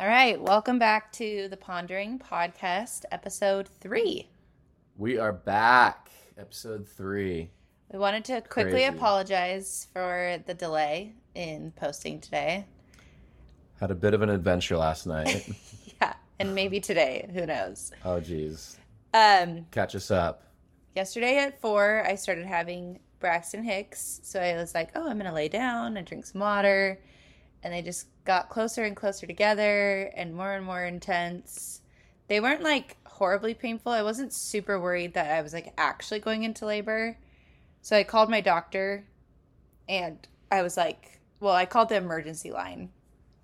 All right, welcome back to the Pondering Podcast, episode three. We are back, episode three. We wanted to quickly Crazy. apologize for the delay in posting today. Had a bit of an adventure last night. Yeah, and maybe today, who knows. oh, geez. Um, Catch us up. yesterday at four, I started having Braxton Hicks, so I was like, "Oh, I'm gonna lay down and drink some water," and they just got closer and closer together and more and more intense. They weren't like horribly painful. I wasn't super worried that I was like actually going into labor, so I called my doctor, and I was like, "Well, I called the emergency line."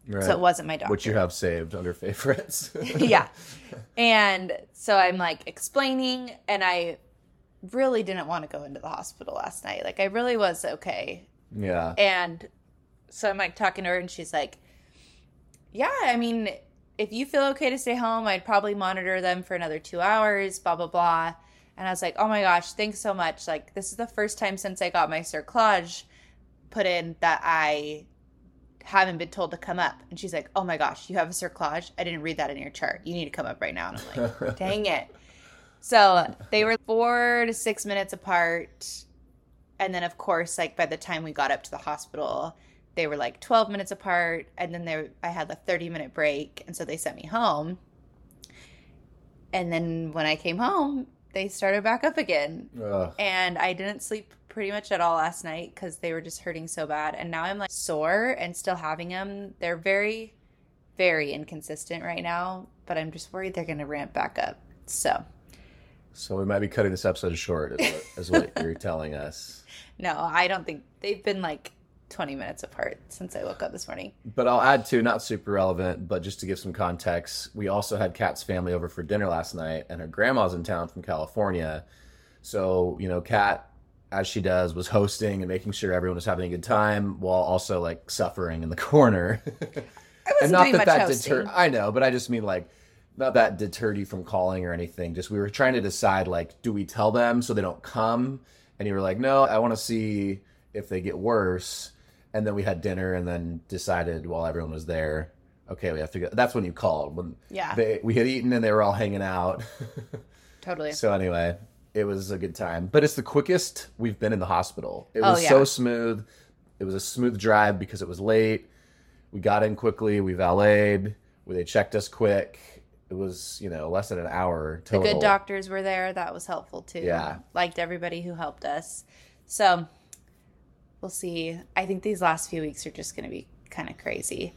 Right. So it wasn't my doctor. Which you have saved under favorites. yeah. And so I'm like explaining, and I really didn't want to go into the hospital last night. Like, I really was okay. Yeah. And so I'm like talking to her, and she's like, Yeah, I mean, if you feel okay to stay home, I'd probably monitor them for another two hours, blah, blah, blah. And I was like, Oh my gosh, thanks so much. Like, this is the first time since I got my cerclage put in that I haven't been told to come up. And she's like, Oh my gosh, you have a cerclage? I didn't read that in your chart. You need to come up right now. And I'm like, Dang it. So they were four to six minutes apart. And then, of course, like by the time we got up to the hospital, they were like 12 minutes apart. And then they, I had a 30 minute break. And so they sent me home. And then when I came home, they started back up again Ugh. and I didn't sleep pretty much at all last night because they were just hurting so bad. And now I'm like sore and still having them. They're very, very inconsistent right now, but I'm just worried they're going to ramp back up. So, So we might be cutting this episode short, is what, is what you're telling us. no, I don't think they've been like 20 minutes apart since I woke up this morning. But I'll add to not super relevant, but just to give some context, we also had Kat's family over for dinner last night, and her grandma's in town from California. So you know, Kat, as she does, was hosting and making sure everyone was having a good time while also like suffering in the corner. And not that much that hosting. deterred. I know, but I just mean like not that deterred you from calling or anything. Just we were trying to decide like, do we tell them so they don't come? And you were like, no, I want to see if they get worse. And then we had dinner, and then decided while everyone was there, okay, we have to go. That's when you called when Yeah. they we had eaten and they were all hanging out. Totally. so anyway, it was a good time. But it's the quickest we've been in the hospital. It Oh, was yeah. so smooth. It was a smooth drive because it was late. We got in quickly. We valeted. They checked us quick. It was, you know, less than an hour The good doctors were there. That was helpful too. Yeah. Liked everybody who helped us. So we'll see. I think these last few weeks are just going to be kind of crazy.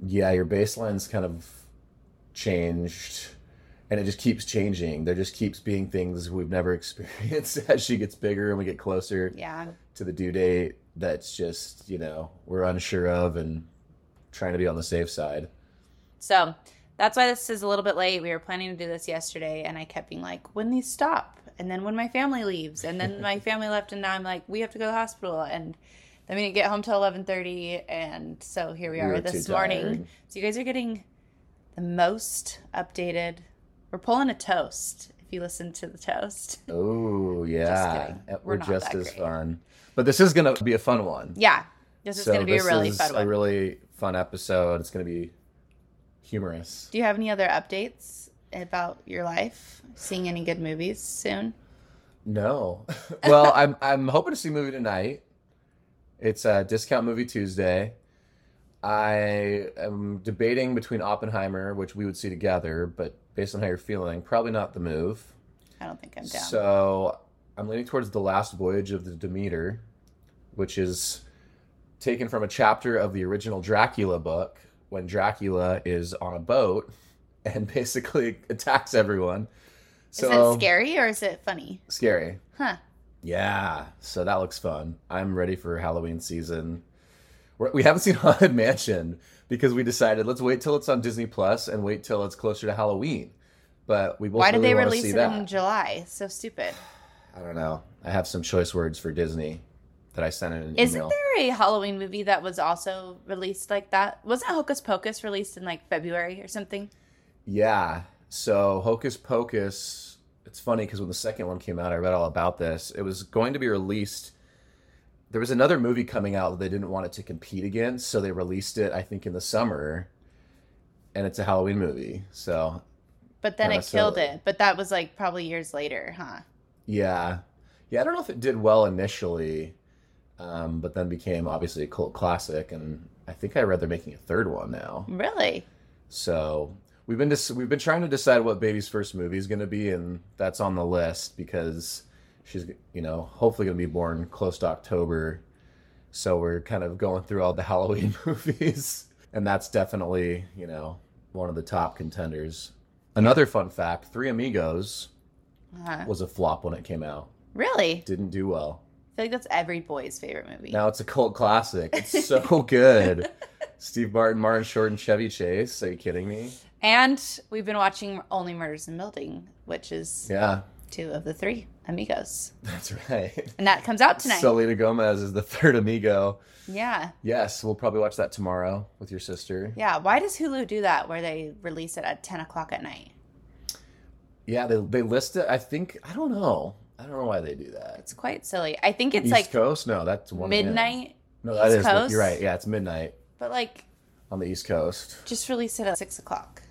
Yeah, your baseline's kind of changed, and it just keeps changing. There just keeps being things we've never experienced as she gets bigger and we get closer Yeah. to the due date. That's just, you know, we're unsure of and trying to be on the safe side. So that's why this is a little bit late. We were planning to do this yesterday, and I kept being like, when these stop, and then when my family leaves, and then my family left, and now I'm like, we have to go to the hospital, and then we didn't get home till eleven thirty, and so here we are this morning. tired. So you guys are getting the most updated. We're pulling a toast. If you listen to the toast, Oh yeah, kidding. Uh, We're we're, just as great. fun. But this is gonna be a fun one. yeah, this is So going to be a really is fun one. A really fun episode. It's gonna be humorous. Do you have any other updates about your life? Seeing any good movies soon? No. well, I'm I'm hoping to see a movie tonight. It's a discount movie Tuesday. I am debating between Oppenheimer, which we would see together, but based on how you're feeling, probably not the move. I don't think I'm down. So I'm leaning towards the last voyage of the Demeter, which is taken from a chapter of the original Dracula book when Dracula is on a boat and basically attacks everyone. Is So it scary or is it funny? Scary. Huh. Yeah, so that looks fun. I'm ready for Halloween season. We're, we haven't seen Haunted Mansion because we decided let's wait till it's on Disney Plus and wait till it's closer to Halloween. But we both Why did really they release it that. in July? So stupid. I don't know. I have some choice words for Disney that I sent in an Isn't email. there a Halloween movie that was also released like that? Wasn't Hocus Pocus released in like February or something? Yeah. So Hocus Pocus, it's funny because when the second one came out, I read all about this. It was going to be released. There was another movie coming out that they didn't want it to compete against, so they released it, I think, in the summer. and it's a Halloween movie. So But then it killed silly. it. But that was like probably years later, huh? yeah, yeah. I don't know if it did well initially, um, but then became obviously a cult classic, and I think I read they're making a third one now. Really? So we've been dis- we've been trying to decide what baby's first movie is going to be, and that's on the list because she's you know hopefully going to be born close to October. So we're kind of going through all the Halloween movies, and that's definitely you know one of the top contenders. Another fun fact: Three Amigos Uh-huh. was a flop when it came out. Really? Didn't do well. I feel like that's every boy's favorite movie. Now it's a cult classic. It's so good. Steve Martin, Martin Short, and Chevy Chase. Are you kidding me? And we've been watching Only Murders in the Building, which is Yeah, two of the three amigos. that's right. And that comes out tonight. Selena Gomez is the third amigo. yeah. Yes, we'll probably watch that tomorrow with your sister. Yeah. Why does Hulu do that where they release it at 10 o'clock at night? Yeah, they, they list it. I think I don't know. I don't know why they do that. It's quite silly. I think it's East like Coast? No, that's one midnight, No, that East is. Coast? You're right. Yeah, it's midnight but like on the East Coast. just release it at 6 o'clock.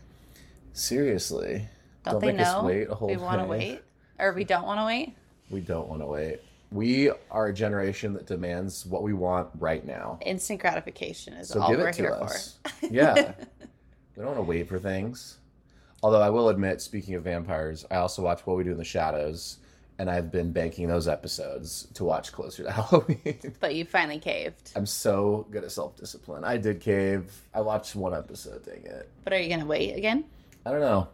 Seriously, Don't, they make us know wait a whole we want to wait? Or we don't want to wait? We don't want to wait. We are a generation that demands what we want right now. Instant gratification is So all we're here us. yeah. We don't want to wait for things. Although I will admit, speaking of vampires, I also watch What We Do in the Shadows, and I've been banking those episodes to watch closer to Halloween. But you finally caved. I'm so good at self discipline. I did cave. I watched one episode, dang it. But are you going to wait again? I don't know.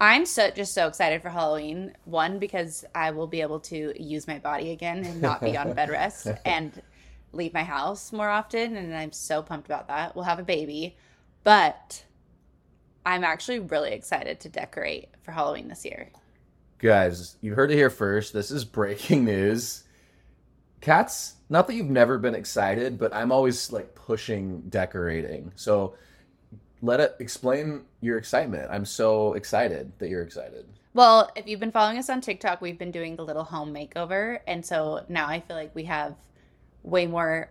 I'm so just so excited for Halloween. One because I will be able to use my body again and not be on bed rest and leave my house more often and I'm so pumped about that. We'll have a baby. But I'm actually really excited to decorate for Halloween this year. Guys, you heard it here first. This is breaking news. Cats, not that you've never been excited, but I'm always like pushing decorating. So let it explain your excitement. I'm so excited that you're excited. Well, if you've been following us on TikTok, we've been doing the little home makeover. And so now I feel like we have way more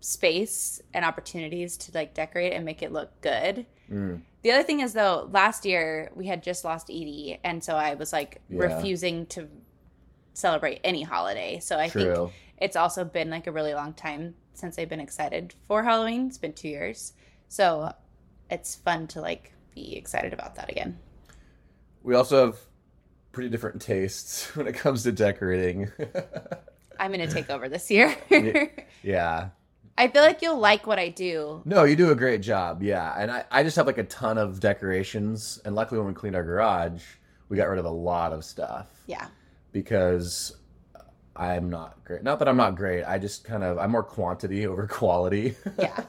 space and opportunities to like decorate and make it look good. Mm. The other thing is though, last year we had just lost Edie, and so I was like Yeah. refusing to celebrate any holiday. So I think it's also been like a really long time since I've been excited for Halloween. It's been two years, so it's fun to like be excited about that again. We also have pretty different tastes when it comes to decorating. I'm gonna take over this year. Yeah. yeah. I feel like you'll like what I do. No, you do a great job. Yeah. And I, I just have like a ton of decorations. And luckily, when we cleaned our garage, we got rid of a lot of stuff. Yeah, because I'm not great. Not that I'm not great. I just kind of I'm more quantity over quality. yeah,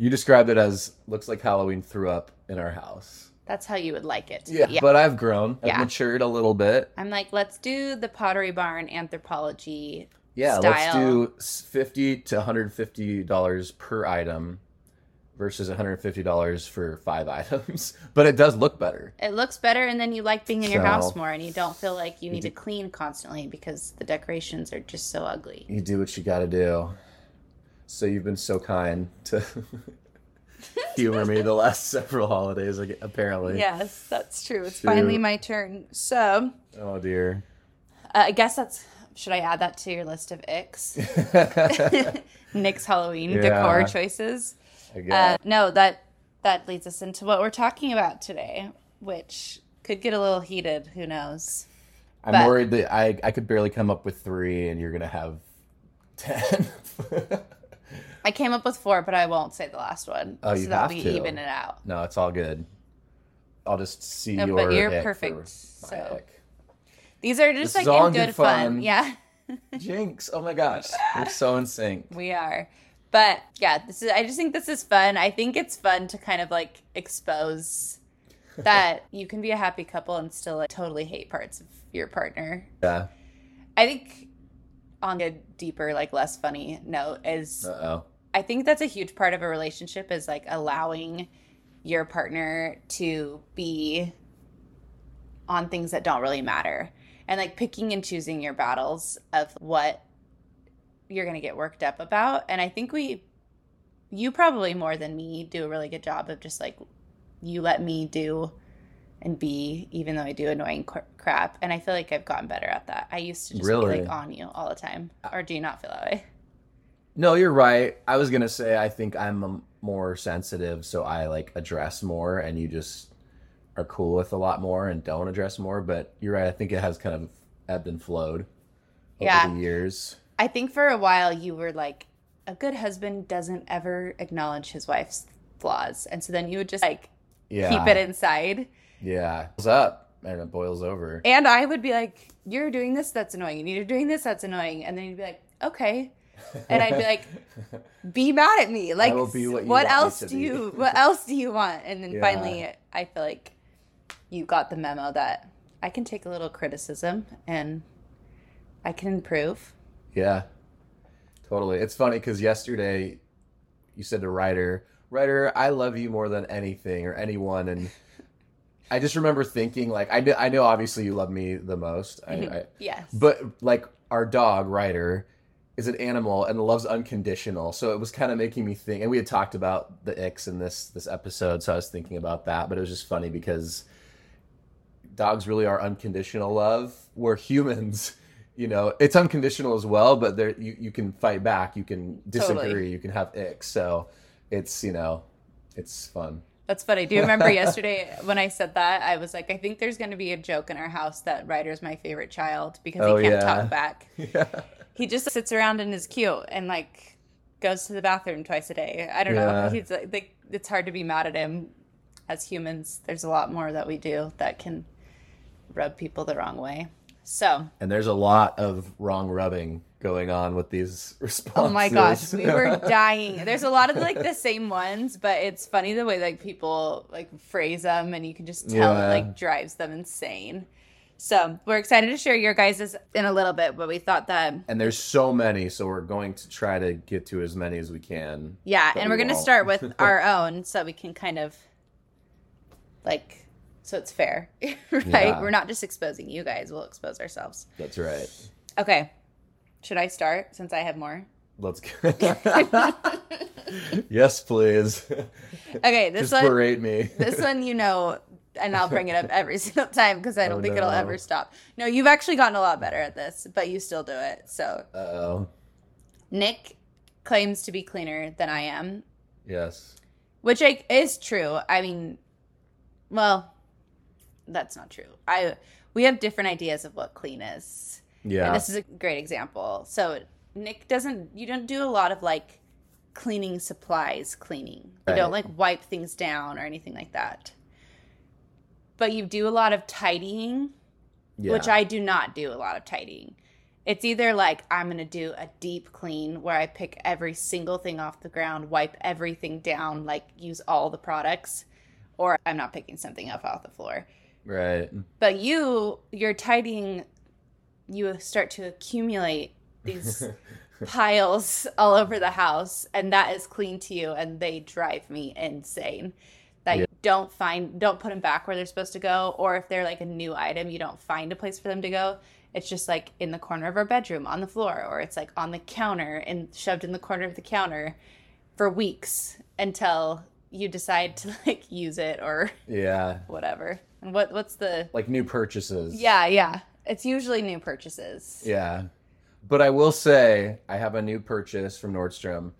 you described it as looks like Halloween threw up in our house. that's how you would like it. Yeah, but I've grown. I've Yeah. matured a little bit. I'm like, let's do the Pottery Barn Anthropologie. Yeah, let's do 50 to 150 dollars per item versus 150 dollars for five items. But it does look better. It looks better, and then you like being in your house more, and you don't feel like you need to clean constantly because the decorations are just so ugly. You do what you got to do. So you've been so kind to humor me the last several holidays, apparently. Yes, that's true. It's finally my turn. So, Oh dear. uh, I guess that's. Should I add that to your list of icks? Nick's Halloween Yeah. decor choices. I Uh, no, that that leads us into what we're talking about today, which could get a little heated. Who knows? I'm but- worried that I I could barely come up with three, and you're gonna have ten. I came up with four, but I won't say the last one. Oh, you so that have we to. even it out. no, it's all good. I'll just see No, your. but you're ick perfect, so. ick. These are just This like in in good good fun. fun. Yeah, Jinx! Oh my gosh, we're so in sync. we are. But yeah, this is. I just think this is fun. I think it's fun to kind of like expose that you can be a happy couple and still like totally hate parts of your partner. Yeah. I think on a deeper, like less funny note is Uh oh. I think that's a huge part of a relationship is like allowing your partner to be on things that don't really matter and like picking and choosing your battles of what you're going to get worked up about. And I think we you probably more than me do a really good job of just like you let me do and be even though I do annoying cr- crap and I feel like I've gotten better at that. I used to just Really? be like on you all the time. Uh, or do you not feel that way? No, you're right. I was gonna say I think I'm more sensitive, so I like address more, and you just are cool with a lot more and don't address more. But you're right. I think it has kind of ebbed and flowed over Yeah. the years. I think for a while you were like a good husband doesn't ever acknowledge his wife's flaws. And so then you would just like Yeah, keep it inside. Yeah, it's up and it boils over. And I would be like, You're doing this, that's annoying. And you're doing this, that's annoying. And then you'd be like, Okay. And I'd be like, Be mad at me. Like what me else do be." you what else do you want? And then Yeah. finally I feel like you got the memo that I can take a little criticism and I can improve. Yeah, totally. It's funny because yesterday you said to Ryder, Ryder, I love you more than anything or anyone, and I just remember thinking like I kn- I know obviously you love me the most, I, mm-hmm. I, Yes. but like our dog Ryder is an animal and loves unconditional, so it was kind of making me think. And we had talked about the icks in this this episode, so I was thinking about that, but it was just funny because dogs really are unconditional love where humans you know it's unconditional as well but there you, you can fight back you can disagree Totally. you can have icks so it's you know it's fun That's funny. Do you remember yesterday when I said that? I was like, I think there's going to be a joke in our house that Ryder's my favorite child because Oh, he can't yeah. talk back. yeah He just sits around and is cute and like goes to the bathroom twice a day. I don't know. He's like, like, it's hard to be mad at him. As humans, there's a lot more that we do that can rub people the wrong way. So, and there's a lot of wrong rubbing going on with these responses oh my gosh, we were dying. There's a lot of like the same ones, but it's funny the way like people like phrase them, and you can just tell Yeah. it like drives them insane. So we're excited to share your guys's in a little bit, but we thought that and there's so many so we're going to try to get to as many as we can yeah, and we we're gonna won't. start with our own, so we can kind of like so it's fair, right? Yeah. We're not just exposing you guys; we'll expose ourselves. that's right Okay, should I start since I have more? let's go yes please. Okay, this just one. berate me. this one you know and i'll bring it up every single time because i don't Oh, think it'll ever stop. No you've actually gotten a lot better at this but you still do it so. Oh nick claims to be cleaner than i am. Yes. Which I, is true. I mean well that's not true. I we have different ideas of what clean is yeah. and this is a great example. So nick doesn't you don't do a lot of like cleaning supplies cleaning. You don't like wipe things down or anything like that. But you do a lot of tidying yeah. which i do not do a lot of tidying. It's either like i'm going to do a deep clean where i pick every single thing off the ground wipe everything down like use all the products or i'm not picking something up off the floor. Right. But you, you're tidying, you start to accumulate these piles all over the house, and that is clean to you, and they drive me insane. That you don't find, don't put them back where they're supposed to go, or if they're like a new item, you don't find a place for them to go. It's just like in the corner of our bedroom on the floor, or it's like on the counter and shoved in the corner of the counter for weeks until you decide to like use it or yeah whatever. And what what's the like new purchases. yeah, yeah. It's usually new purchases. Yeah. But I will say I have a new purchase from Nordstrom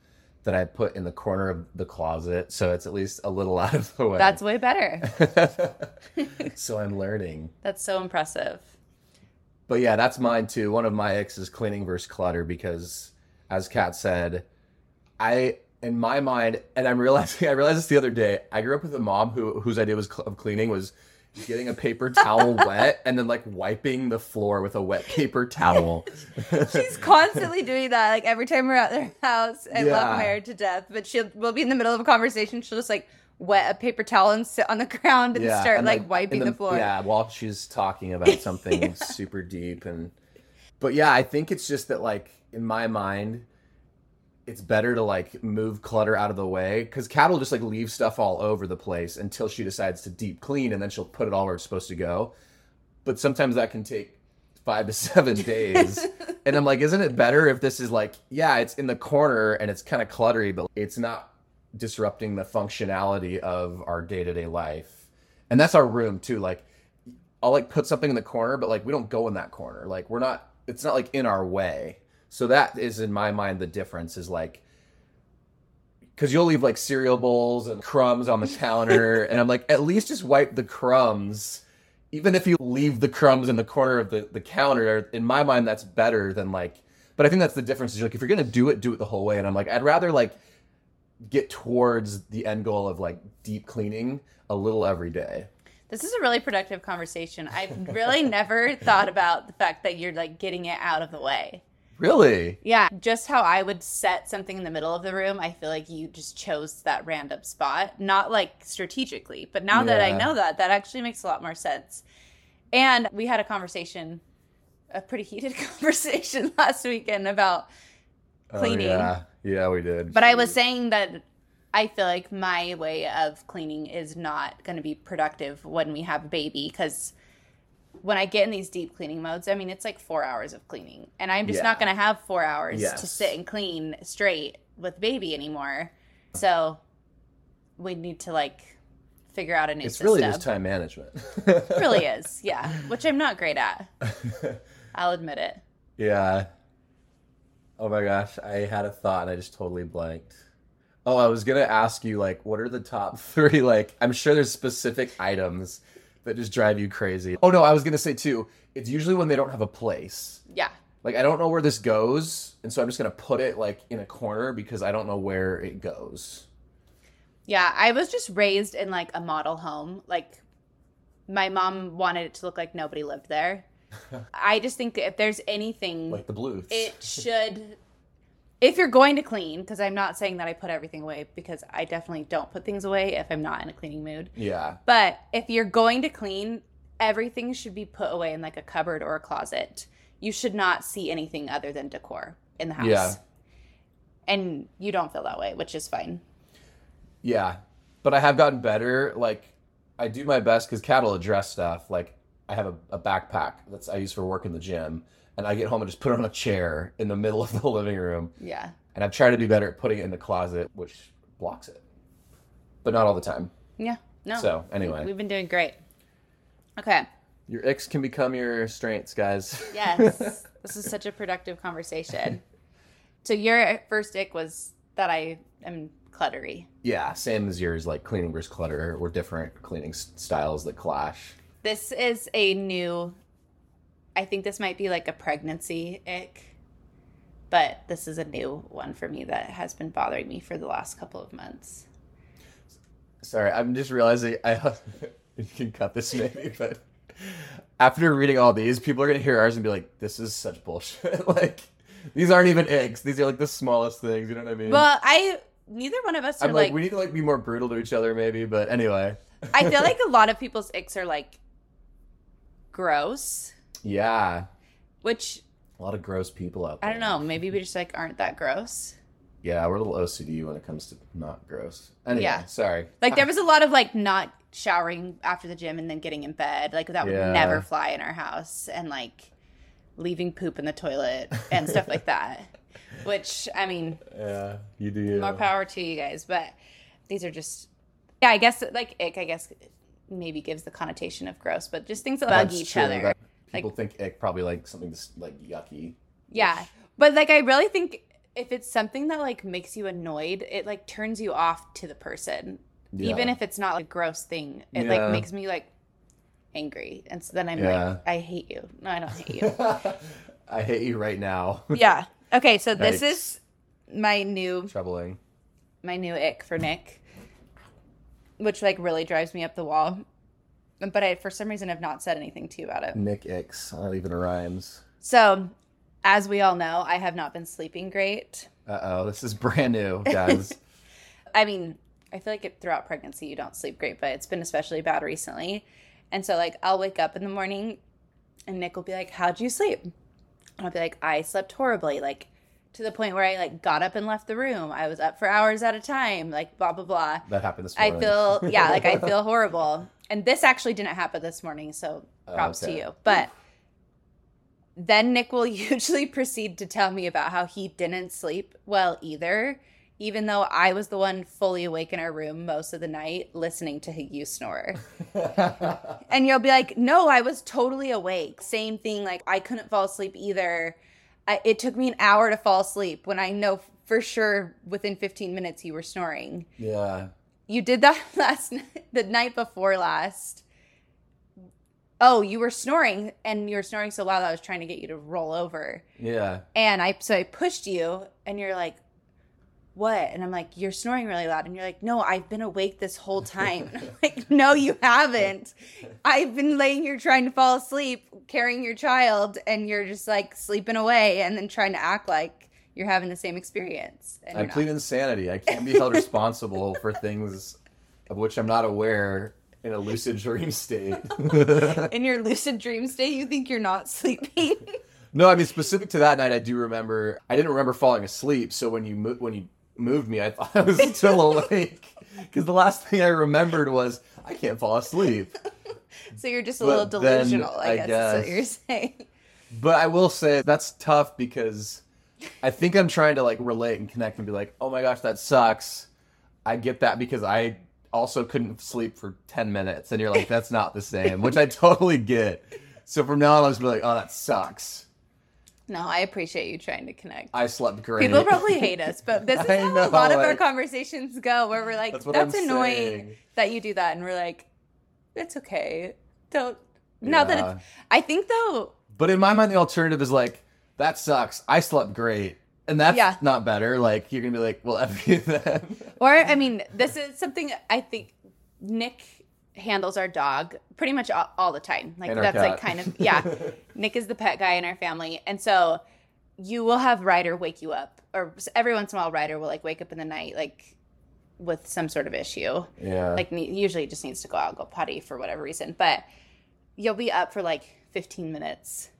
that I put in the corner of the closet, so it's at least a little out of the way. That's way better. so I'm learning. That's so impressive. But yeah, that's mine too. One of my icks is cleaning versus clutter because, as Kat said, I in my mind, and I'm realizing I realized this the other day. I grew up with a mom who whose idea was cl- of cleaning was getting a paper towel wet and then like wiping the floor with a wet paper towel. She's constantly doing that. Like every time we're at their house, I love Yeah. her to death. But she'll we'll be in the middle of a conversation. She'll just like wet a paper towel and sit on the ground and start and, like, wiping in the, floor. Yeah, while she's talking about something super deep and but yeah, I think it's just that like in my mind it's better to like move clutter out of the way cuz Kat will just like leave stuff all over the place until she decides to deep clean and then she'll put it all where it's supposed to go. But sometimes that can take 5 to 7 days. and I'm like, isn't it better if this is like, yeah, it's in the corner and it's kind of cluttery, but it's not disrupting the functionality of our day-to-day life. And that's our room too. Like I'll like put something in the corner, but like we don't go in that corner. Like we're not it's not like in our way. So that is in my mind the difference is like because you'll leave like cereal bowls and crumbs on the counter, and I'm like, at least just wipe the crumbs. Even if you leave the crumbs in the corner of the, the counter, in my mind, that's better than like. But I think that's the difference. Is like if you're gonna do it, do it the whole way. And I'm like, I'd rather like get towards the end goal of like deep cleaning a little every day. This is a really productive conversation. I've really never thought about the fact that you're like getting it out of the way. Really? Yeah, just how I would set something in the middle of the room, I feel like you just chose that random spot, not like strategically, but now that I know that, that actually makes a lot more sense. And we had a conversation, a pretty heated conversation last weekend about oh, cleaning. Oh, yeah, yeah, we did. But I was saying that I feel like my way of cleaning is not going to be productive when we have a baby because when I get in these deep cleaning modes, I mean, it's like four hours of cleaning. And I'm just Yeah. not going to have four hours to sit and clean straight with baby anymore. So we need to like figure out a new it's system. really just time management. It really is. Yeah. Which I'm not great at. I'll admit it. Yeah. Oh my gosh, I had a thought and I just totally blanked. Oh, I was gonna ask you like, what are the top three? Like, I'm sure there's specific items that just drive you crazy. Oh no, I was gonna say too. It's usually when they don't have a place. Yeah. Like, I don't know where this goes, and so I'm just gonna put it like in a corner because I don't know where it goes. Yeah, I was just raised in like a model home. Like my mom wanted it to look like nobody lived there. I just think that if there's anything Like the blues. it should if you're going to clean because I'm not saying that I put everything away because I definitely don't put things away if I'm not in a cleaning mood. yeah. But if you're going to clean, everything should be put away in like a cupboard or a closet. You should not see anything other than decor in the house. Yeah. And you don't feel that way, which is fine. Yeah, but I have gotten better. Like, I do my best because Kat will address stuff. Like, I have a, a backpack that's I use for work in the gym, and I get home and just put it on a chair in the middle of the living room. Yeah. And I've tried to do better at putting it in the closet, which blocks it, but not all the time. Yeah. No. So anyway, We've been doing great. Okay. your icks can become your strengths, guys. Yes. this is such a productive conversation. So your first ick was that I am cluttery. yeah, same as yours. Like cleaning versus clutter. We're different cleaning styles that clash. This is a new I think this might be like a pregnancy ick. But this is a new one for me that has been bothering me for the last couple of months. Sorry, I'm just realizing I you can cut this maybe, but after reading all these, people are gonna hear ours and be like, "This is such bullshit." like, these aren't even eggs. These are like the smallest things. You know what I mean? Well, I neither one of us are I'm like, like, we need to like be more brutal to each other, maybe. But anyway, I feel like a lot of people's icks are like gross, yeah, which a lot of gross people out there. I don't know, maybe we just like aren't that gross. Yeah, we're a little OCD when it comes to not gross. Anyway, Yeah. sorry. Like there was a lot of like not showering after the gym and then getting in bed. Like that would Yeah. never fly in our house and like leaving poop in the toilet and stuff like that. Which I mean, Yeah, you do. More power to you guys, but these are just yeah, I guess like ick I guess maybe gives the connotation of gross, but just things that bug each true. other. That- people think ick probably like something that's like yucky. Yeah. But like I really think if it's something that like makes you annoyed, it like turns you off to the person. Yeah. Even if it's not like a gross thing. It Yeah. like makes me like angry. And so then I'm Yeah. like, I hate you. No, I don't hate you. I hate you right now. yeah. Okay, so this Yikes. is my new Troubling. my new ick for Nick. Which like really drives me up the wall. But I for some reason have not said anything to you about it. Nick Icks. Not even rhymes. So as we all know, I have not been sleeping great. Uh oh, this is brand new, guys. I mean, I feel like it, throughout pregnancy you don't sleep great, but it's been especially bad recently. And so like I'll wake up in the morning and Nick will be like, "How'd you sleep?" And I'll be like, "I slept horribly." Like to the point where I like got up and left the room. I was up for hours at a time, like blah blah blah. that happened this morning. I feel yeah, like I feel horrible. And this actually didn't happen this morning, so oh, props okay. to you. But then Nick will usually proceed to tell me about how he didn't sleep well either. even though I was the one fully awake in our room most of the night listening to you snore. and you'll be like, no, I was totally awake. Same thing. Like, I couldn't fall asleep either. I, it took me an hour to fall asleep when I know for sure within 15 minutes you were snoring. Yeah. You did that last night, the night before last. Oh, you were snoring and you were snoring so loud I was trying to get you to roll over. Yeah. And I so I pushed you and you're like, what? And I'm like, you're snoring really loud. And you're like, no, I've been awake this whole time. like, no, you haven't. I've been laying here trying to fall asleep, carrying your child, and you're just like sleeping away and then trying to act like you're having the same experience. I plead not. insanity. I can't be held responsible for things of which I'm not aware in a lucid dream state. In your lucid dream state, you think you're not sleeping. no, I mean specific to that night, I do remember. I didn't remember falling asleep. So when you mo- when you moved me, I thought I was still awake because the last thing I remembered was I can't fall asleep. so you're just a But little then, delusional, I, I guess, is what you're saying. But I will say that's tough because I think I'm trying to like relate and connect and be like, oh my gosh, that sucks. I get that because I also couldn't sleep for 10 minutes. And you're like, that's not the same, which I totally get. So from now on, I'll just be like, oh, that sucks. No, I appreciate you trying to connect. I slept great. People probably hate us, but this is how know, a lot of our conversations go, where we're like, That's "That's, annoying saying. that you do that," and we're like, "It's okay, don't." Now that it's, I think though, But in my mind, the alternative is like, that sucks. I slept great. And that's Yeah. not better. Like, you're going to be like, well, F you then. or I mean, this is something I think Nick handles our dog pretty much all, all the time. Like that's like kind of yeah. Nick is the pet guy in our family, and so you will have Ryder wake you up, or every once in a while, Ryder will like wake up in the night like with some sort of issue. yeah. like usually just needs to go out and go potty for whatever reason but you'll be up for like 15 minutes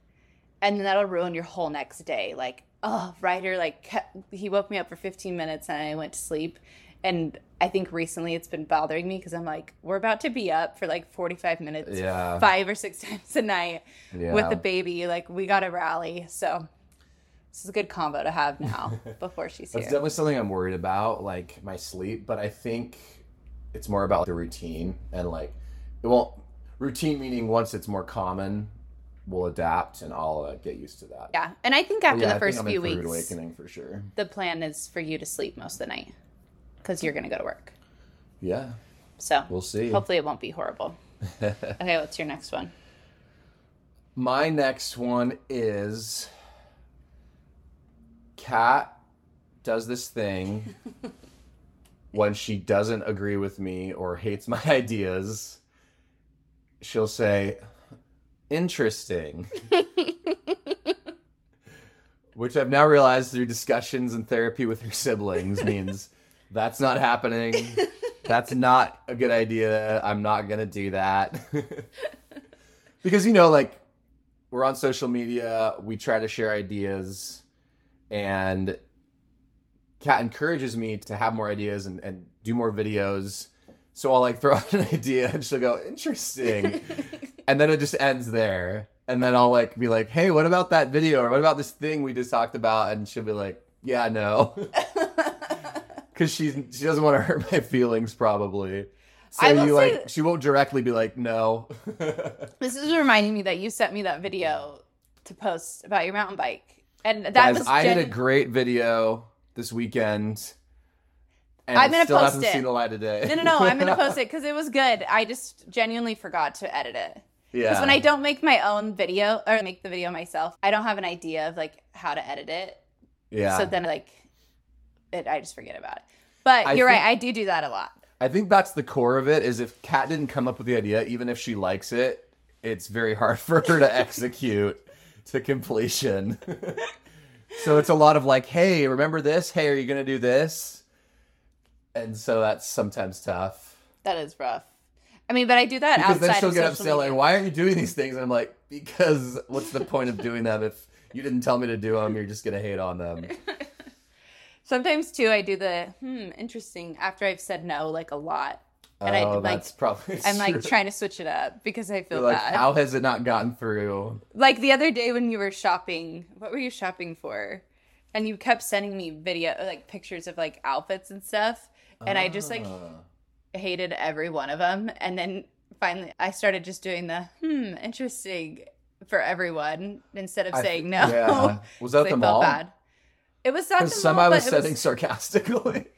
and then that'll ruin your whole next day like oh Ryder like kept, he woke me up for 15 minutes and i went to sleep and i think recently it's been bothering me because i'm like we're about to be up for like 45 minutes Yeah. five or six times a night Yeah. with the baby like we gotta rally so this is a good combo to have now before she's here definitely something I'm worried about, like my sleep. But I think it's more about the routine and like it won't routine meaning once it's more common, we'll adapt and I'll uh, get used to that. yeah and i think after yeah, the first few for a rude weeks awakening for sure. the plan is for you to sleep most of the night because you're going to go to work. Yeah, So we'll see. hopefully it won't be horrible. okay, what's your next one? My next one is Kat does this thing when she doesn't agree with me or hates my ideas. She'll say, interesting. Which I've now realized through discussions and therapy with her siblings means that's not happening. That's not a good idea. I'm not going to do that. because, you know, like, we're on social media, we try to share ideas, and Kat encourages me to have more ideas and, and do more videos. So I'll like throw out an idea and she'll go, interesting. and then it just ends there. And then I'll like be like, hey, what about that video? Or what about this thing we just talked about? And she'll be like, yeah, no. Because she's she doesn't want to hurt my feelings, probably. So I you like she won't directly be like, no. This is reminding me that you sent me that video to post about your mountain bike. And that Guys, was I gen- did a great video this weekend. And I'm gonna still post hasn't it. seen the light of day. No, no, no. I'm going to post it because it was good. I just genuinely forgot to edit it. Yeah. Because when I don't make my own video or make the video myself, I don't have an idea of like how to edit it. yeah. So then like it, I just forget about it. But I you're think- right. I do do that a lot. I think that's the core of it is if Kat didn't come up with the idea, even if she likes it, it's very hard for her to execute to completion. so it's a lot of like, hey, remember this? Hey, are you gonna do this? And so that's sometimes tough. That is rough. I mean, but I do that Because outside then she'll get upset like, why aren't you doing these things? And I'm like, because what's the point of doing them if you didn't tell me to do them? You're just gonna hate on them. Sometimes too, I do the hmm interesting after I've said no like a lot, and I oh, like that's probably I'm like trying to switch it up because I feel You're like, how has it not gotten through? Like the other day when you were shopping, what were you shopping for? and you kept sending me video like pictures of like outfits and stuff and i just like Ah. Hated every one of them and then finally i started just doing the hmm interesting for everyone instead of I- saying no Yeah. Was that the mall? bad it was not the some mall I was setting sarcastically.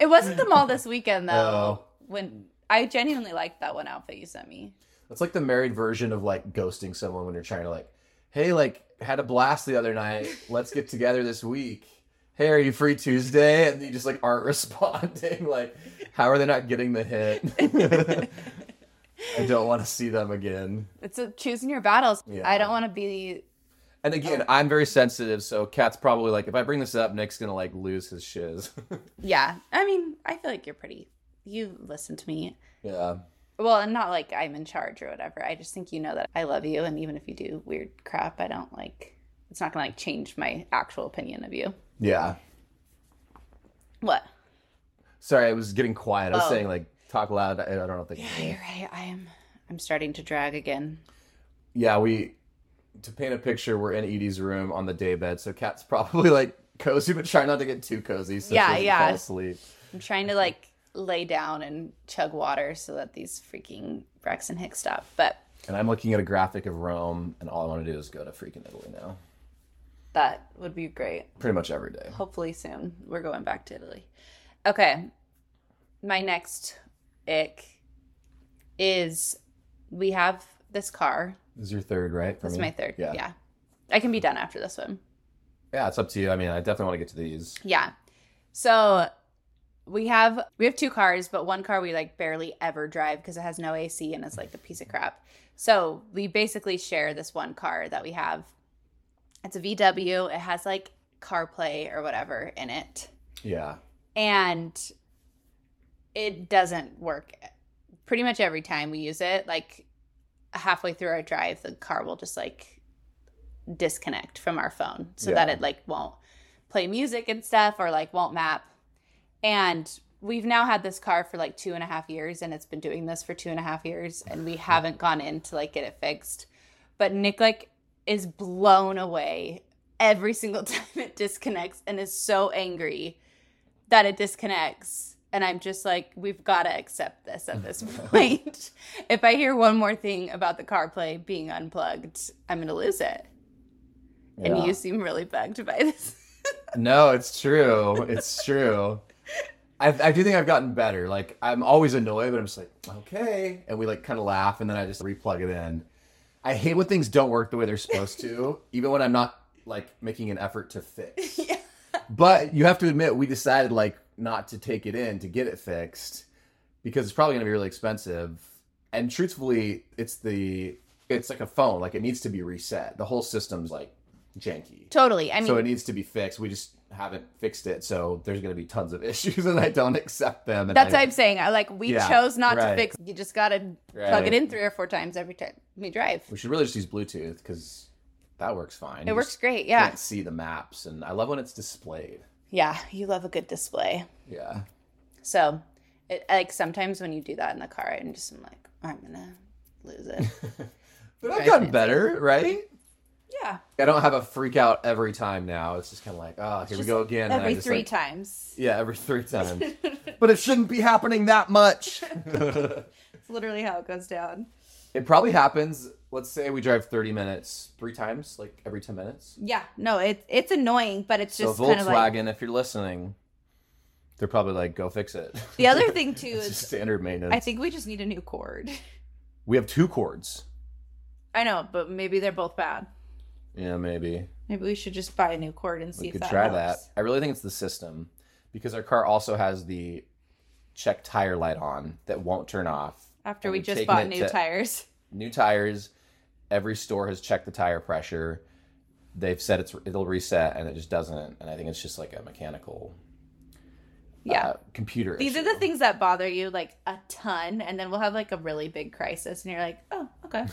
It wasn't the mall this weekend though. Oh. When I genuinely liked that one outfit you sent me. It's like the married version of like ghosting someone when you're trying to like, hey, like had a blast the other night. Let's get together this week. Hey, are you free Tuesday? And you just like aren't responding. Like, how are they not getting the hit? I don't want to see them again. It's a choosing your battles. Yeah. I don't want to be. And again, oh. I'm very sensitive, so Kat's probably like, if I bring this up, Nick's gonna like lose his shiz. Yeah, I mean, I feel like you're pretty. You listen to me. yeah. Well, and not like I'm in charge or whatever. I just think you know that I love you, and even if you do weird crap, I don't like. It's not gonna like change my actual opinion of you. Yeah. What? Sorry, I was getting quiet. I was Oh. saying like talk loud. I, I don't know. If they can Yeah, hear. you're right. I am. I'm starting to drag again. yeah, we to paint a picture, we're in Edie's room on the daybed, so Kat's probably like cozy, but try not to get too cozy so Yeah, she doesn't yeah. fall asleep. I'm trying to like lay down and chug water so that these freaking Braxton Hicks stop. But And I'm looking at a graphic of Rome, and all I want to do is go to freaking Italy now. That would be great. Pretty much every day. Hopefully soon. We're going back to Italy. Okay. My next ick is we have this car. This is your third, right? This is me? my third. Yeah. yeah. I can be done after this one. Yeah, it's up to you. I mean, I definitely want to get to these. Yeah. So we have we have two cars, but one car we like barely ever drive because it has no AC and it's like a piece of crap. So we basically share this one car that we have. It's a VW. It has like CarPlay or whatever in it. Yeah. And it doesn't work pretty much every time we use it. Like halfway through our drive, the car will just like disconnect from our phone so that it like won't play music and stuff or like won't map. And we've now had this car for like two and a half years and it's been doing this for two and a half years and we haven't gone in to like get it fixed. But Nick like is blown away every single time it disconnects and is so angry that it disconnects. And I'm just like, we've got to accept this at this point. if I hear one more thing about the CarPlay being unplugged, I'm going to lose it. And you seem really bugged by this. No, it's true. It's true. I, I do think I've gotten better. Like I'm always annoyed, but I'm just like, okay, and we like kind of laugh, and then I just replug it in. I hate when things don't work the way they're supposed to, even when I'm not like making an effort to fix. Yeah. But you have to admit, we decided like not to take it in to get it fixed because it's probably going to be really expensive. And truthfully, it's the it's like a phone. Like it needs to be reset. The whole system's like janky Totally. I mean, so it needs to be fixed. We just haven't fixed it, so there's going to be tons of issues, and I don't accept them. And that's I, what I'm saying. I like we Yeah, chose not right. to fix. You just got to plug it in three or four times every time we drive. we should really just use Bluetooth because that works fine. It You works great. Yeah. Can't see the maps, and I love when it's displayed. Yeah. You love a good display. Yeah, So, it, like sometimes when you do that in the car, I'm just I'm like, oh, I'm gonna lose it. but I've gotten better, right? Yeah. I don't have a freak out every time now. It's just kind of like, oh, here we go again. Every three like- times. Yeah, every three times. but it shouldn't be happening that much. It's literally how it goes down. it probably happens. Let's say we drive 30 minutes three times, like every 10 minutes. Yeah. No, it's it's annoying, but it's So just Volkswagen, like if you're listening, they're probably like, go fix it. the other thing too is standard maintenance. I think we just need a new cord. we have two cords. I know, but maybe they're both bad. Yeah, maybe Maybe we should just buy a new cord and see we if could that try helps. that. I really think it's the system because our car also has the check tire light on that won't turn off. After And we we've just taken bought it new to- tires. New tires. Every store has checked the tire pressure. They've said it's it'll reset, and it just doesn't. And I think it's just like a mechanical, Yeah. uh, computer. These are the things that bother you like a ton, and then we'll have like a really big crisis, and you're like, oh, okay.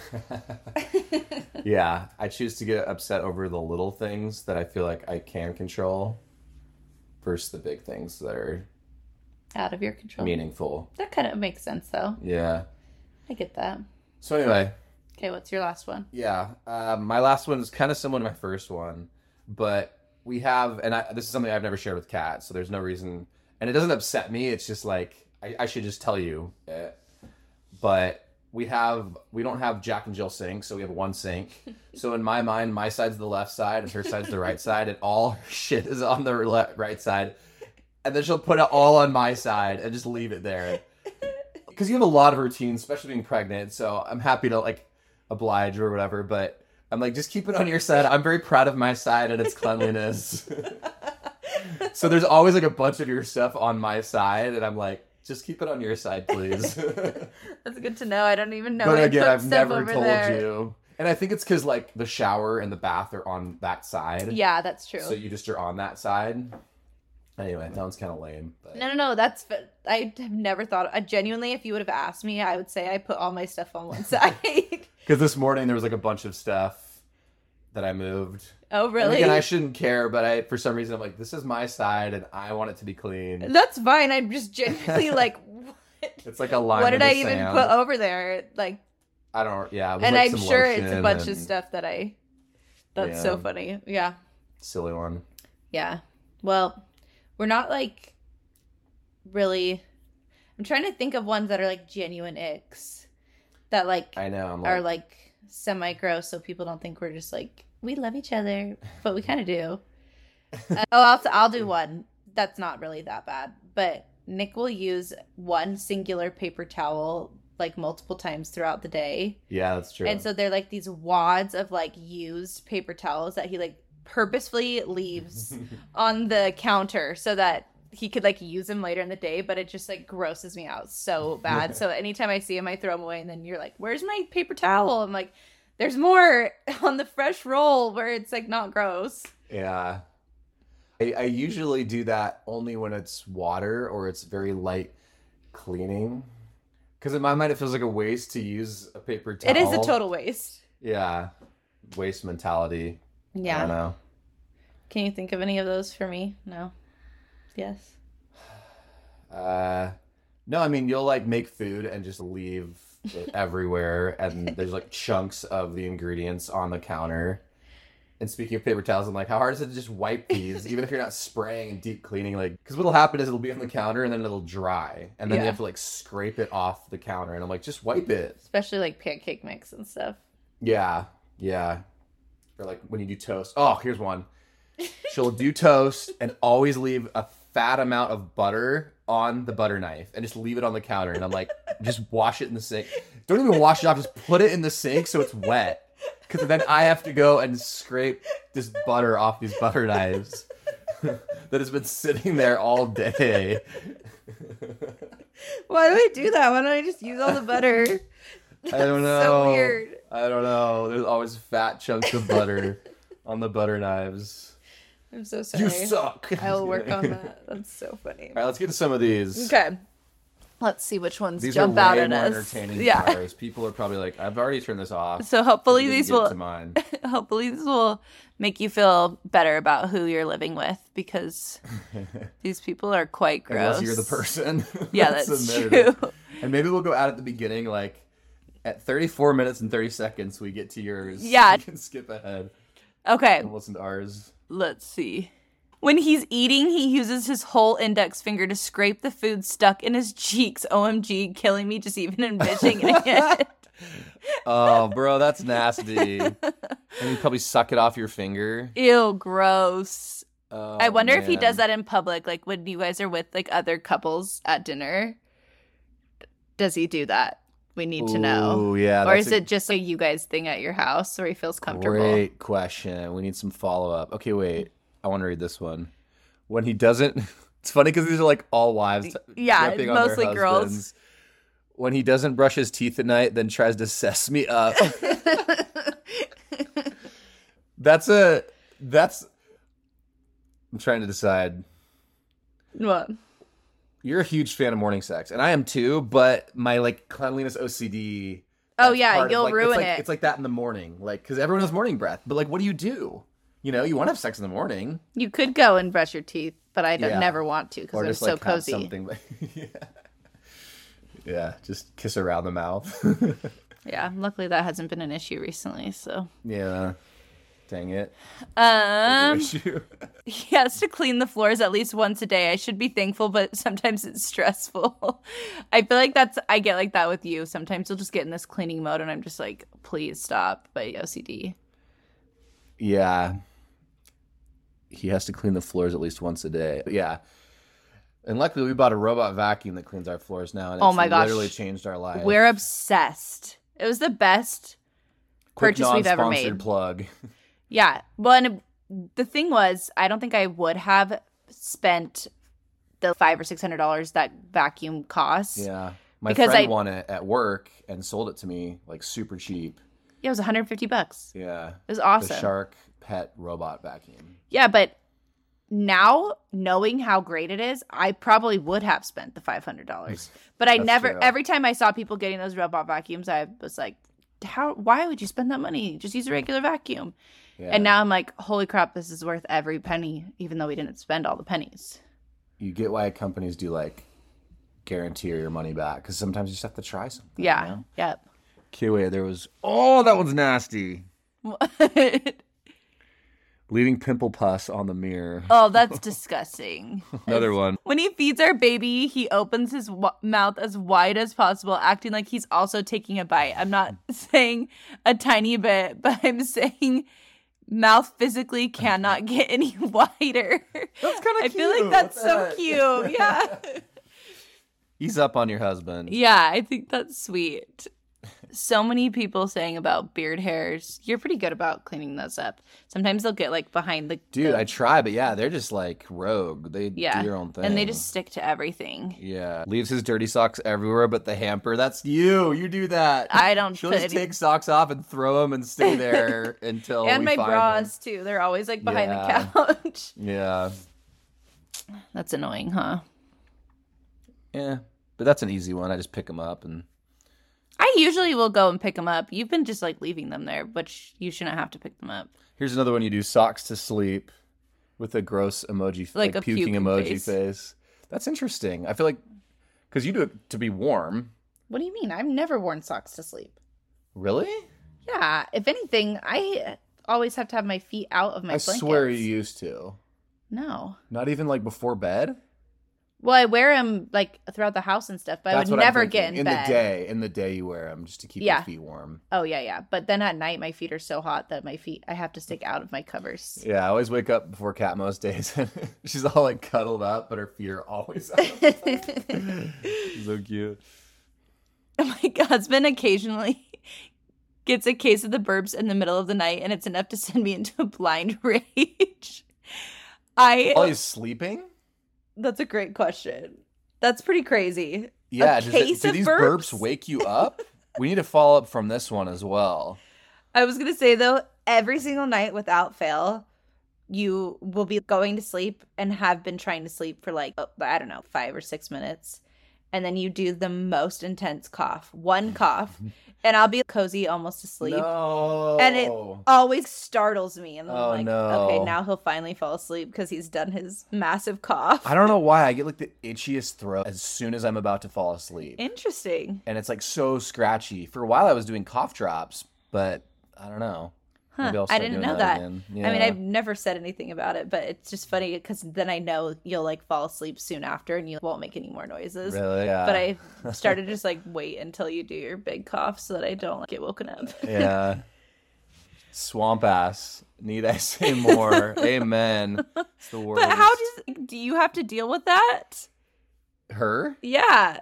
Yeah, I choose to get upset over the little things that I feel like I can control versus the big things that are Out of your control. meaningful. That kind of makes sense, though. Yeah. I get that. So anyway, Okay, what's your last one? yeah, uh, my last one is kind of similar to my first one, but we have, and I, this is something I've never shared with Kat, so there's no reason, and it doesn't upset me. It's just like I, I should just tell you, eh. but we have we don't have Jack and Jill sink, so we have one sink. so in my mind, my side's the left side and her side's the right side, and all her shit is on the le- right side, and then she'll put it all on my side and just leave it there. Because you have a lot of routines, especially being pregnant. So I'm happy to like oblige or whatever, but I'm like, just keep it on your side. I'm very proud of my side and its cleanliness. So there's always like a bunch of your stuff on my side, and I'm like, just keep it on your side, please. That's good to know. I don't even know. but again, I've never told there. you. And I think it's because like the shower and the bath are on that side. Yeah, that's true. So you just are on that side. Anyway, that one's kind of lame. But No, no, no. That's I have never thought. I genuinely, if you would have asked me, I would say I put all my stuff on one side. Because this morning there was like a bunch of stuff that I moved. oh, And really? again, I shouldn't care, but I for some reason I'm like, this is my side and I want it to be clean. That's fine. I'm just genuinely like, what? It's like a line. What did I even sand. put over there? Like, I don't. Yeah, and like I'm sure it's a bunch of stuff that I. That's so funny. Yeah. Silly one. Yeah. Well, we're not like really. I'm trying to think of ones that are like genuine icks that like I know. I'm are like, like semi gross, so people don't think we're just like we love each other, but we kind of do. Uh, oh, I'll I'll do one. That's not really that bad, but Nick will use one singular paper towel like multiple times throughout the day. yeah, that's true. And so they're like these wads of like used paper towels that he like purposefully leaves on the counter so that he could like use them later in the day, but it just like grosses me out so bad. so anytime I see him, I throw him away, and then you're like, "Where's my paper towel?" I'm like, "There's more on the fresh roll where it's like not gross." yeah. I, I usually do that only when it's water or it's very light cleaning. Because in my mind, it feels like a waste to use a paper towel. It is a total waste. Yeah. Waste mentality. Yeah. I don't know. Can you think of any of those for me? No. Yes. Uh, no, I mean you'll like make food and just leave it everywhere, and there's like chunks of the ingredients on the counter. And speaking of paper towels, I'm like, how hard is it to just wipe these, even if you're not spraying and deep cleaning? Like, because what'll happen is it'll be on the counter and then it'll dry, and then Yeah. you have to like scrape it off the counter. And I'm like, just wipe it. Especially like pancake mix and stuff. Yeah, yeah. Or like when you do toast. Oh, here's one. She'll do toast and always leave a fat amount of butter on the butter knife and just leave it on the counter. And I'm like, just wash it in the sink. Don't even wash it off. Just put it in the sink so it's wet. Because then I have to go and scrape this butter off these butter knives that has been sitting there all day. Why do I do that? Why don't I just use all the butter? I don't know. so weird. I don't know. There's always fat chunks of butter on the butter knives. I'm so sorry. You suck. I will work on that. That's so funny. All right, let's get to some of these. Okay. Let's see which ones These jump are out at more us. entertaining Yeah. cars. People are probably like, I've already turned this off. So hopefully You didn't these get will mine. hopefully these will make you feel better about who you're living with because these people are quite gross. Unless you're the person. Yeah, that's true. And maybe we'll go out at the beginning, like at 34 minutes and 30 seconds, we get to yours. Yeah. You can skip ahead Okay, and listen to ours. Let's see. When he's eating, he uses his whole index finger to scrape the food stuck in his cheeks. OMG, killing me just even envisioning it. Oh, bro, that's nasty. and you probably suck it off your finger. Ew, gross. Oh, I wonder if he does that in public, like when you guys are with like other couples at dinner. Does he do that? We need to know. Ooh, yeah. or is a it just a you guys thing at your house where he feels comfortable? Great question. We need some follow up. Okay, wait. I want to read this one. When he doesn't, it's funny because these are like all wives. Yeah, ripping on their mostly girls. When he doesn't brush his teeth at night, then tries to sess me up. that's a. That's. I'm trying to decide. what? You're a huge fan of morning sex, and I am too. But my like cleanliness OCD. Oh yeah, you'll like, ruin it's like, it. It's like that in the morning, like because everyone has morning breath. But like, what do you do? You know, you want to have sex in the morning, You could go and brush your teeth, but I don't Yeah. never want to because it's so like have cozy. something. yeah. yeah, just kiss around the mouth. Yeah, luckily that hasn't been an issue recently. So yeah, Dang it. Um, he has to clean the floors at least once a day. I should be thankful, but sometimes it's stressful. I feel like that's I get like that with you. Sometimes you'll just get in this cleaning mode, and I'm just like, please stop. By OCD. yeah. He has to clean the floors at least once a day. Yeah. And luckily, we bought a robot vacuum that cleans our floors now, and it's Oh my gosh. literally changed our life. We're obsessed. It was the best Quick purchase we've ever made. Plug. Yeah. Well, and the thing was, I don't think I would have spent the five or six hundred dollars that vacuum costs. Yeah. My Because friend I- won it at work and sold it to me like super cheap. Yeah, it was 150 bucks. Yeah. It was The awesome. Shark Pet Robot Vacuum. Yeah, but now knowing how great it is, I probably would have spent the five hundred dollars. But I never. true. Every time I saw people getting those robot vacuums, I was like, "How? Why would you spend that money? Just use a regular vacuum." Yeah. And now I'm like, "Holy crap! This is worth every penny, even though we didn't spend all the pennies." you get why companies do like guarantee your money back because sometimes you just have to try something. Yeah. You know? Yep. Okay, wait, there was. Oh, that one's nasty. Leaving pimple pus on the mirror. oh, that's disgusting. Another one. When he feeds our baby, he opens his w- mouth as wide as possible, acting like he's also taking a bite. I'm not saying a tiny bit, but I'm saying mouth physically cannot get any wider. That's kind of I feel like that's so cute. Yeah. He's up on your husband. Yeah, I think that's sweet. So many people saying about beard hairs. You're pretty good about cleaning those up. Sometimes they'll get like behind the Dude, the- I try, but yeah, they're just like rogue. They yeah, do their own thing. and they just stick to everything. Yeah. Leaves his dirty socks everywhere but the hamper. That's you. You do that. I don't She'll just any- take socks off and throw them and stay there until and my bras too. They're always like behind Yeah. the couch. Yeah. That's annoying, huh? Yeah. But that's an easy one. I just pick them up and I usually will go and pick them up. You've been just like leaving them there, which you shouldn't have to pick them up. here's another one you do socks to sleep with a gross emoji Like like, a puking puking emoji face. face. That's interesting. I feel like cuz you do it to be warm. What do you mean? I've never worn socks to sleep. Really? Yeah, if anything, I always have to have my feet out of my I blankets. swear you used to. No. Not even like before bed? Well, I wear them like throughout the house and stuff, but I That's would I'm never get in, thinking. bed. the day. In the day you wear them just to keep Yeah. your feet warm. Oh yeah, yeah. But then at night, my feet are so hot that my feet I have to stick out of my covers. Yeah, I always wake up before Kat most days. She's all like cuddled up, but her feet are always out. so cute. Oh my husband occasionally gets a case of the burps in the middle of the night, and it's enough to send me into a blind rage. I. While he's sleeping? That's a great question. That's pretty crazy. Yeah. A does case it, do these burps? burps wake you up? we need to follow up from this one as well. I was gonna say though, every single night without fail, you will be going to sleep and have been trying to sleep for like oh, I don't know five or six minutes, and then you do the most intense cough, one cough, and I'll be cozy almost asleep. No. And it always startles me, and Oh, I'm like, okay, now he'll finally fall asleep because he's done his massive cough. I don't know why I get like the itchiest throat as soon as I'm about to fall asleep. Interesting. and it's like so scratchy. For a while I was doing cough drops, but I don't know. Huh, I didn't know that that. again. I mean, I've never said anything about it, but it's just funny because then I know you'll like fall asleep soon after and you won't make any more noises. really yeah. But I started just like wait until you do your big cough so that I don't like, get woken up. yeah. Swamp ass. Need I say more? Amen. It's the worst. But how does do you have to deal with that? her? Yeah.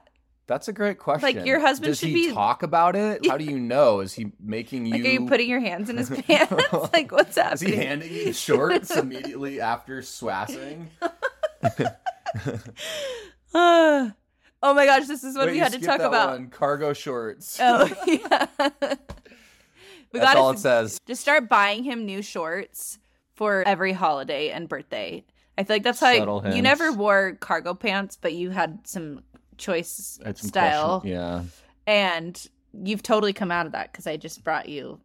That's a great question. Like your husband Does should he be- talk about it? How do you know? Is he making you? Like, are you putting your hands in his pants? like, what's happening? Is he handing you shorts immediately after swassing? oh my gosh, this is what Wait, we had to talk about. one. Cargo shorts. Oh yeah. we That's all it says. just start buying him new shorts for every holiday and birthday. I feel like that's how Subtle you never wore cargo pants, but you had some choice some style, Yeah. and you've totally come out of that because I just brought you,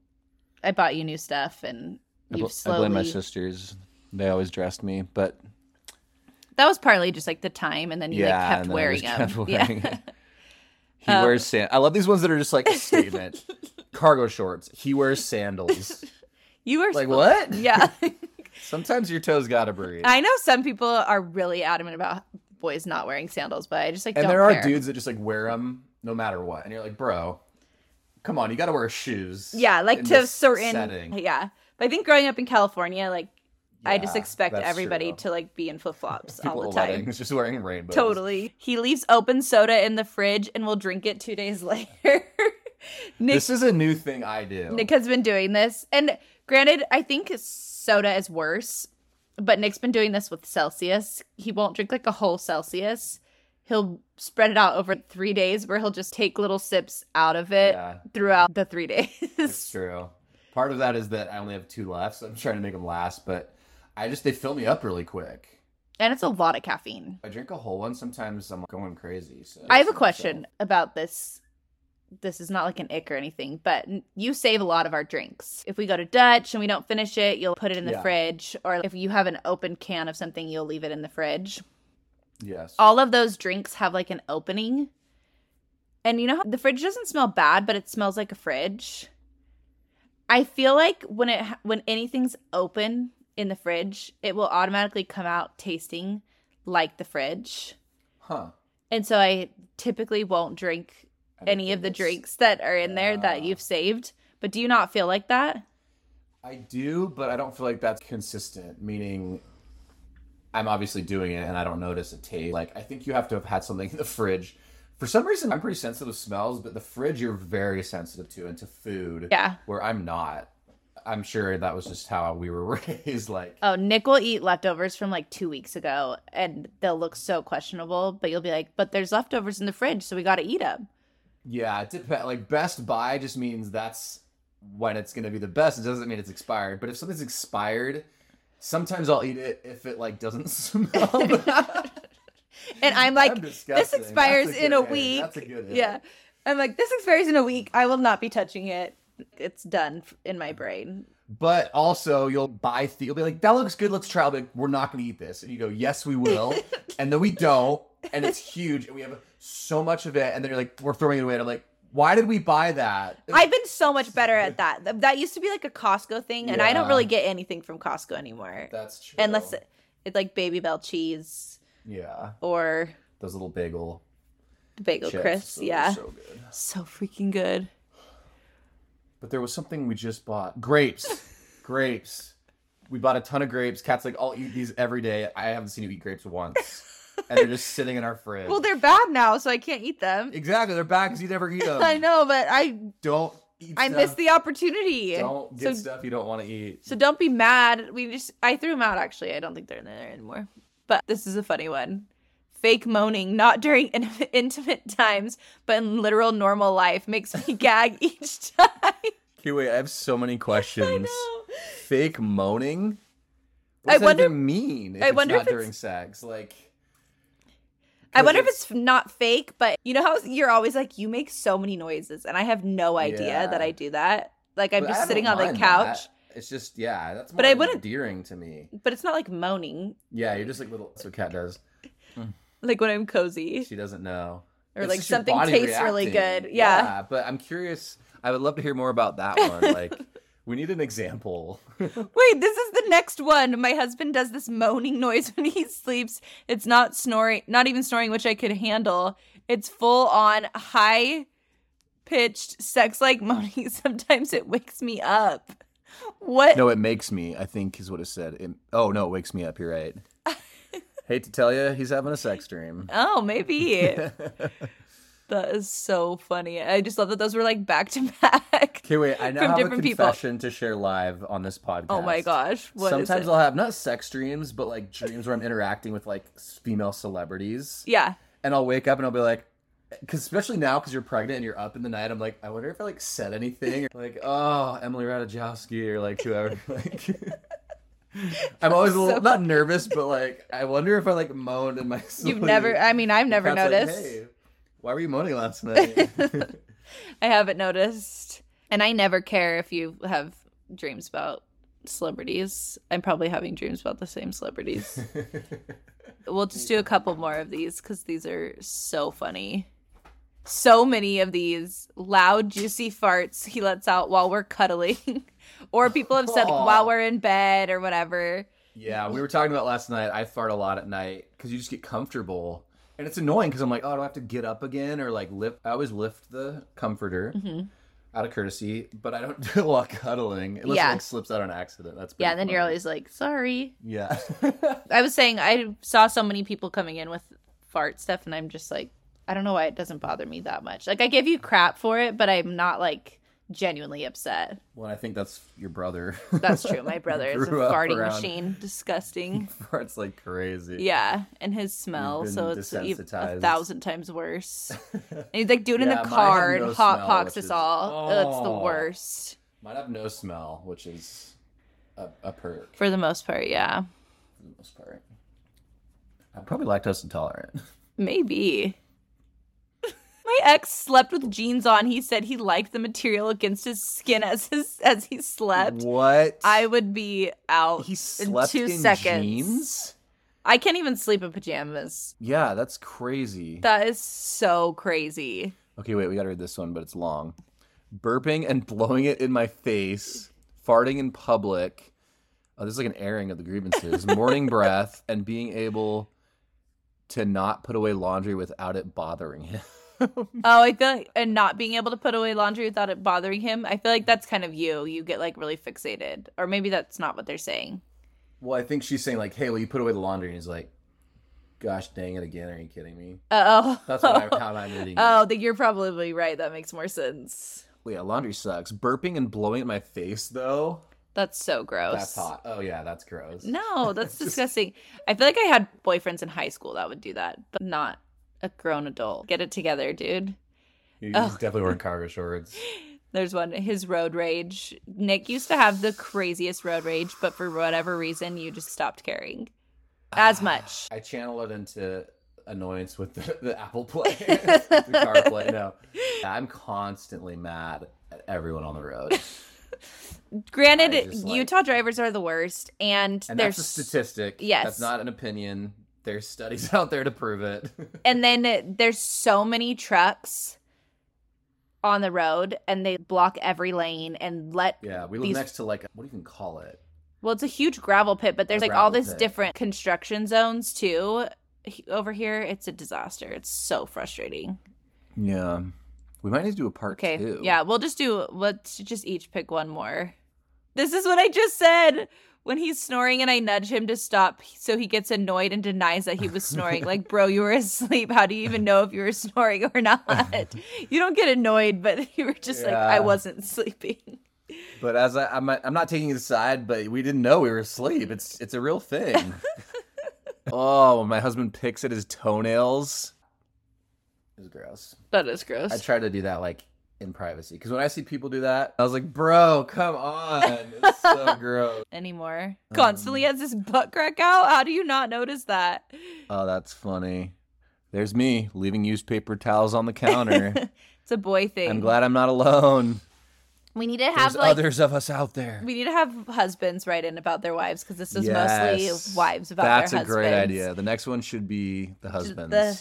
I bought you new stuff, and you've I slowly. blame my sisters. They always dressed me, but that was partly just like the time, and then you yeah, like kept I wearing them. kept yeah. wearing it. He Um, wears sand. I love these ones that are just like a statement. Cargo shorts. He wears sandals. You are Like supposed- what? Yeah. Sometimes your toes gotta breathe. I know some people are really adamant about boys not wearing sandals, but I just like and don't there are care. dudes that just like wear them no matter what, and you're like, bro, come on, you gotta wear shoes. Yeah, like to certain setting. Yeah. But I think growing up in California, like I just expect everybody true. to like be in flip flops all the time. weddings just wearing rainbows. Totally. He leaves open soda in the fridge and will drink it two days later. Nick This is a new thing I do. Nick has been doing this. And granted, I think soda is worse, but Nick's been doing this with Celsius. He won't drink like a whole Celsius. He'll spread it out over three days where he'll just take little sips out of it Yeah. throughout the three days. It's true. Part of that is that I only have two left, so I'm trying to make them last. But I just they fill me up really quick. and it's a lot of caffeine. I drink a whole one. Sometimes I'm going crazy. So I have a so- question about this. This is not like an ick or anything, but you save a lot of our drinks. If we go to Dutch and we don't finish it, you'll put it in the Yeah. fridge. Or if you have an open can of something, you'll leave it in the fridge. Yes. all of those drinks have like an opening. And you know how the fridge doesn't smell bad, but it smells like a fridge. I feel like when it when anything's open in the fridge, it will automatically come out tasting like the fridge. Huh. And so I typically won't drink any of the drinks that are in there that you've saved. But do you not feel like that? I do, but I don't feel like that's consistent. Meaning, I'm obviously doing it and I don't notice a taste. Like I think you have to have had something in the fridge. For some reason, I'm pretty sensitive to smells, but the fridge you're very sensitive to, and to food. Yeah. Where I'm not. I'm sure that was just how we were raised. Like, Oh, Nick will eat leftovers from like two weeks ago and they'll look so questionable, but you'll be like, but there's leftovers in the fridge, so we got to eat them. Yeah, it depends. Like Best by just means that's when it's gonna be the best. It doesn't mean it's expired. But if something's expired, sometimes I'll eat it if it like doesn't smell. And I'm like, this expires a in a week. That's a good hit. Yeah. I'm like, this expires in a week. I will not be touching it. It's done in my brain. But also, you'll buy. Th- you'll be like, "That looks good. Let's try." I'll like, "We're not going to eat this," and you go, "Yes, we will," and then we don't, and it's huge, and we have so much of it, and then you're like, "We're throwing it away." And I'm like, "Why did we buy that?" I've been so much better at that. That used to be like a Costco thing, and I don't really get anything from Costco anymore. That's true. Unless it- it's like Babybel cheese yeah, or those little bagel Bagel chips, Crisp. Yeah. so good. So freaking good. But there was something we just bought. Grapes. grapes. We bought a ton of grapes. Kat's like, I'll eat these every day. I haven't seen you eat grapes once. And they're just sitting in our fridge. Well, they're bad now, so I can't eat them. exactly. They're bad because you never eat them. I know, but I Don't eat I stuff. missed the opportunity. Don't so get stuff you don't want to eat. So don't be mad. We just I threw them out actually. I don't think they're in there anymore. But this is a funny one. Fake moaning, not during in- intimate times, but in literal normal life, makes me gag each time. Okay, wait. I have so many questions. I. Fake moaning. What I does that wonder- even mean? I it's wonder not if during sex. Like, I wonder if it's not fake, but you know how you're always like, you make so many noises, and I have no idea Yeah. that I do that. Like I'm But just sitting on the couch, that. It's just yeah. That's But I wouldn't- endearing to me. but it's not like moaning, Yeah, you're just like little. That's what Kat does. like when I'm cozy. She doesn't know. Or It's like something tastes really reacting. good. Yeah. but I'm curious. I would love to hear more about that one. Like, we need an example. Wait, this is the next one. My husband does this moaning noise when he sleeps. It's not snoring, not even snoring, which I could handle. It's full on high pitched sex like moaning. Sometimes it wakes me up. What? no, it makes me. I think is what it said. It, oh no, it wakes me up. You're right. Hate to tell you, he's having a sex dream. Oh, maybe. That is so funny. I just love that those were like back to back. Okay, wait. I now From have a different people. confession to share live on this podcast. Oh my gosh. What is Sometimes? I'll have not sex dreams, but like dreams where I'm interacting with like female celebrities, Yeah. and I'll wake up and I'll be like, because especially now because you're pregnant and you're up in the night, I'm like, I wonder if I like said anything, or like, oh, Emily Ratajkowski or like whoever. Like, I'm always a little So not nervous, but like, I wonder if I like moaned in my sleep. You've never, I mean, I've never Kat's like, noticed. hey, why were you moaning last night? I haven't noticed. And I never care if you have dreams about celebrities. I'm probably having dreams about the same celebrities. we'll just do a couple more of these because these are so funny. So many of these loud, juicy farts he lets out while we're cuddling. or people have said like, while we're in bed or whatever. Yeah, we were talking about last night. I fart a lot at night because you just get comfortable, and it's annoying because I'm like, oh, do I have to get up again or like lift? I always lift the comforter Mm-hmm. out of courtesy, but I don't do a lot of cuddling unless Yeah. it like slips out on accident. That's Yeah, and then you're always like, sorry. yeah. I was saying I saw so many people coming in with fart stuff, and I'm just like, I don't know why it doesn't bother me that much. Like I give you crap for it, but I'm not like genuinely upset. well, I think that's your brother. That's true. My brother is a farting around- machine. Disgusting. Farts like crazy. Yeah, and his smell, so it's a thousand times worse. And he's like doing it Yeah, in the car no and hot smell, pox us is- all. Ugh, It's the Oh. worst Might have no smell, which is a, a perk for the most part. Yeah, for the most part. I'm probably lactose intolerant. maybe. My ex slept with jeans on. He said he liked the material against his skin as his as he slept. What? I would be out he in slept two in seconds. jeans. I can't even sleep in pajamas. Yeah, that's crazy. That is so crazy. Okay, wait, we gotta read this one, but it's long. Burping and blowing it in my face, farting in public. Oh, this is like an airing of the grievances. Morning breath, and being able to not put away laundry without it bothering him. Oh, I feel like, and not being able to put away laundry without it bothering him. I feel like that's kind of you. You get like really fixated, or maybe that's not what they're saying. well, I think she's saying like, "Hey, will you put away the laundry?" And he's like, "Gosh, dang it again! Are you kidding me?" Oh, That's what I, how I'm reading. it. oh, then you're probably right. That makes more sense. Well, yeah, laundry sucks. Burping and blowing at my face though. That's so gross. That's hot. Oh yeah, that's gross. No, that's disgusting. I feel like I had boyfriends in high school that would do that, but not a grown adult. Get it together, dude. He's Oh. definitely wearing cargo shorts. There's one, his road rage. Nick used to have the craziest road rage, but for whatever reason, you just stopped caring as ah, much. I channel it into annoyance with the, the Apple Play, the CarPlay. No, I'm constantly mad at everyone on the road, Granted, just, like- Utah drivers are the worst, and, and there's that's a statistic. Yes. that's not an opinion. There's studies out there to prove it. and then there's so many trucks on the road, and they block every lane and let. yeah, we live These- next to like what do you even call it? Well, it's a huge gravel pit, but there's A like all this pit. different construction zones too. Over here, it's a disaster. It's so frustrating. Yeah, we might need to do a part Okay, two. yeah, we'll just do. Let's just each pick one more. This is what I just said. When he's snoring and I nudge him to stop, so he gets annoyed and denies that he was snoring. like, bro, you were asleep. How do you even know if you were snoring or not? you don't get annoyed, but you were just like, I wasn't sleeping. But as I, I'm, I'm not taking his side, but we didn't know we were asleep. It's it's a real thing. oh, when my husband picks at his toenails. It's gross. That is gross. I try to do that like in privacy because when I see people do that, I was like, "Bro, come on!" It's so gross. Anymore. Um, Constantly has his butt crack out. How do you not notice that? Oh, that's funny. There's me leaving newspaper towels on the counter. it's a boy thing. I'm glad I'm not alone. we need to have There's like others of us out there. We need to have husbands write in about their wives because this is Yes. mostly wives about That's their husbands. That's a great idea. The next one should be the husbands. The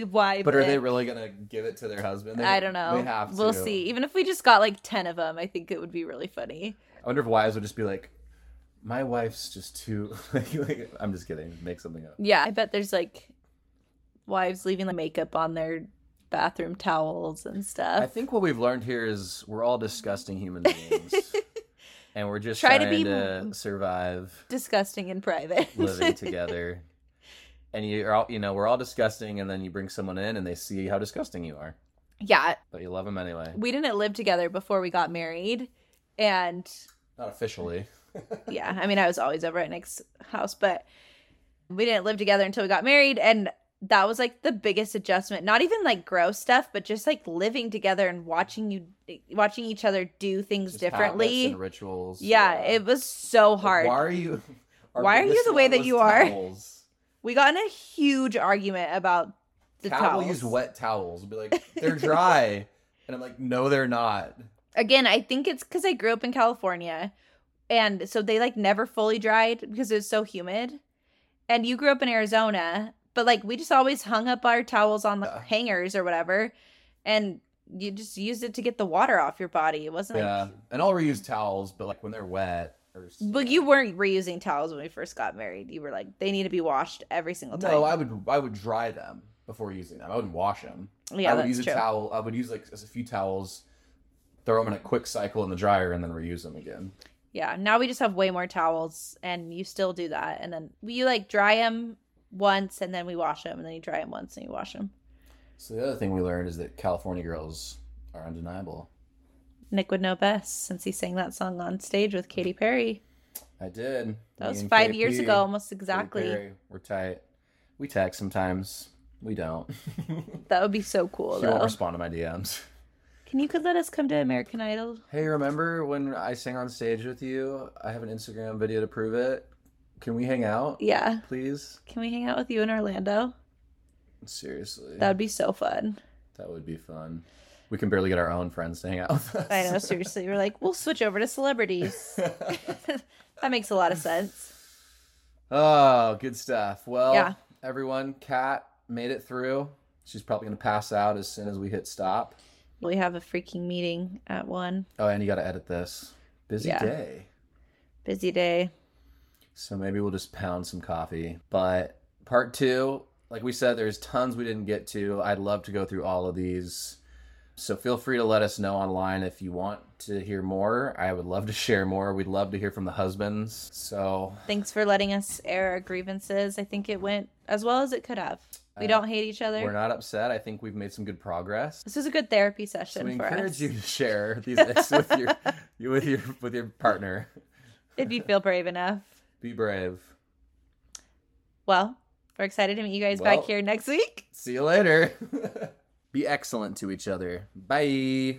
the wife. But are they really gonna give it to their husband? They- I don't know. They have to. We'll see. Even if we just got like ten of them, I think it would be really funny. I wonder if wives would just be like, "My wife's just too." like, like, I'm just kidding. Make something up. Yeah, I bet there's like wives leaving like makeup on their bathroom towels and stuff. I think what we've learned here is we're all disgusting human beings, and we're just Try to trying be- to survive Disgusting in private. living together. And you're all, you know, we're all disgusting, and then you bring someone in, and they see how disgusting you are, yeah, but you love them anyway. we didn't live together before we got married, and Not officially. yeah, I mean, I was always over at Nick's house, but we didn't live together until we got married. And that was like the biggest adjustment. Not even like gross stuff, but just like living together and watching you, watching each other do things Just differently. rituals. Yeah, it was so Like, hard. why are you? our Why are you the way that you are? We got in a huge argument about the Kat towels. will use wet towels. and Be like, they're dry, and I'm like, no, they're not. Again, I think it's because I grew up in California, and so they like never fully dried because it was so humid. And you grew up in Arizona, but like we just always hung up our towels on the Yeah. hangers or whatever. And you just used it to get the water off your body. It wasn't like Yeah, and I'll reuse towels, but like when they're wet or But you weren't reusing towels when we first got married. You were like, they need to be washed every single time. no, I would I would dry them before using them. I wouldn't wash them. yeah, I would use a true. towel. I would use like just a few towels, throw them in a quick cycle in the dryer, and then reuse them again. Yeah, now we just have way more towels, and you still do that. And then you like dry them once, and then we wash them, and then you dry them once, and you wash them. So the other thing we learned is that California girls are undeniable. Nick would know best since he sang that song on stage with Katy Perry. I did. That Me was and five years ago, almost exactly. Perry, We're tight. We text sometimes. We don't. That would be so cool, she won't respond to my DMs. Can you could let us come to American Idol? Hey, remember when I sang on stage with you? I have an Instagram video to prove it. Can we hang out, Yeah. please? Can we hang out with you in Orlando? Seriously, That would be so fun. that would be fun. We can barely get our own friends to hang out with us. I know, seriously. We're like, we'll switch over to celebrities. that makes a lot of sense. oh, good stuff. Well, Yeah. everyone, Kat made it through. She's probably gonna pass out as soon as we hit stop. We have a freaking meeting at one. Oh, and you got to edit this. Busy Yeah. day. Busy day. So maybe we'll just pound some coffee. But part two, like we said, there's tons we didn't get to. I'd love to go through all of these. So feel free to let us know online if you want to hear more. I would love to share more. We'd love to hear from the husbands. So Thanks for letting us air our grievances. I think it went as well as it could have. We Uh, don't hate each other. we're not upset. I think we've made some good progress. This was a good therapy session. So we for encourage us. you to share these with your with your with your partner. If you feel brave enough. Be brave. Well, we're excited to meet you guys Well- back here next week. See you later. Be excellent to each other. Bye.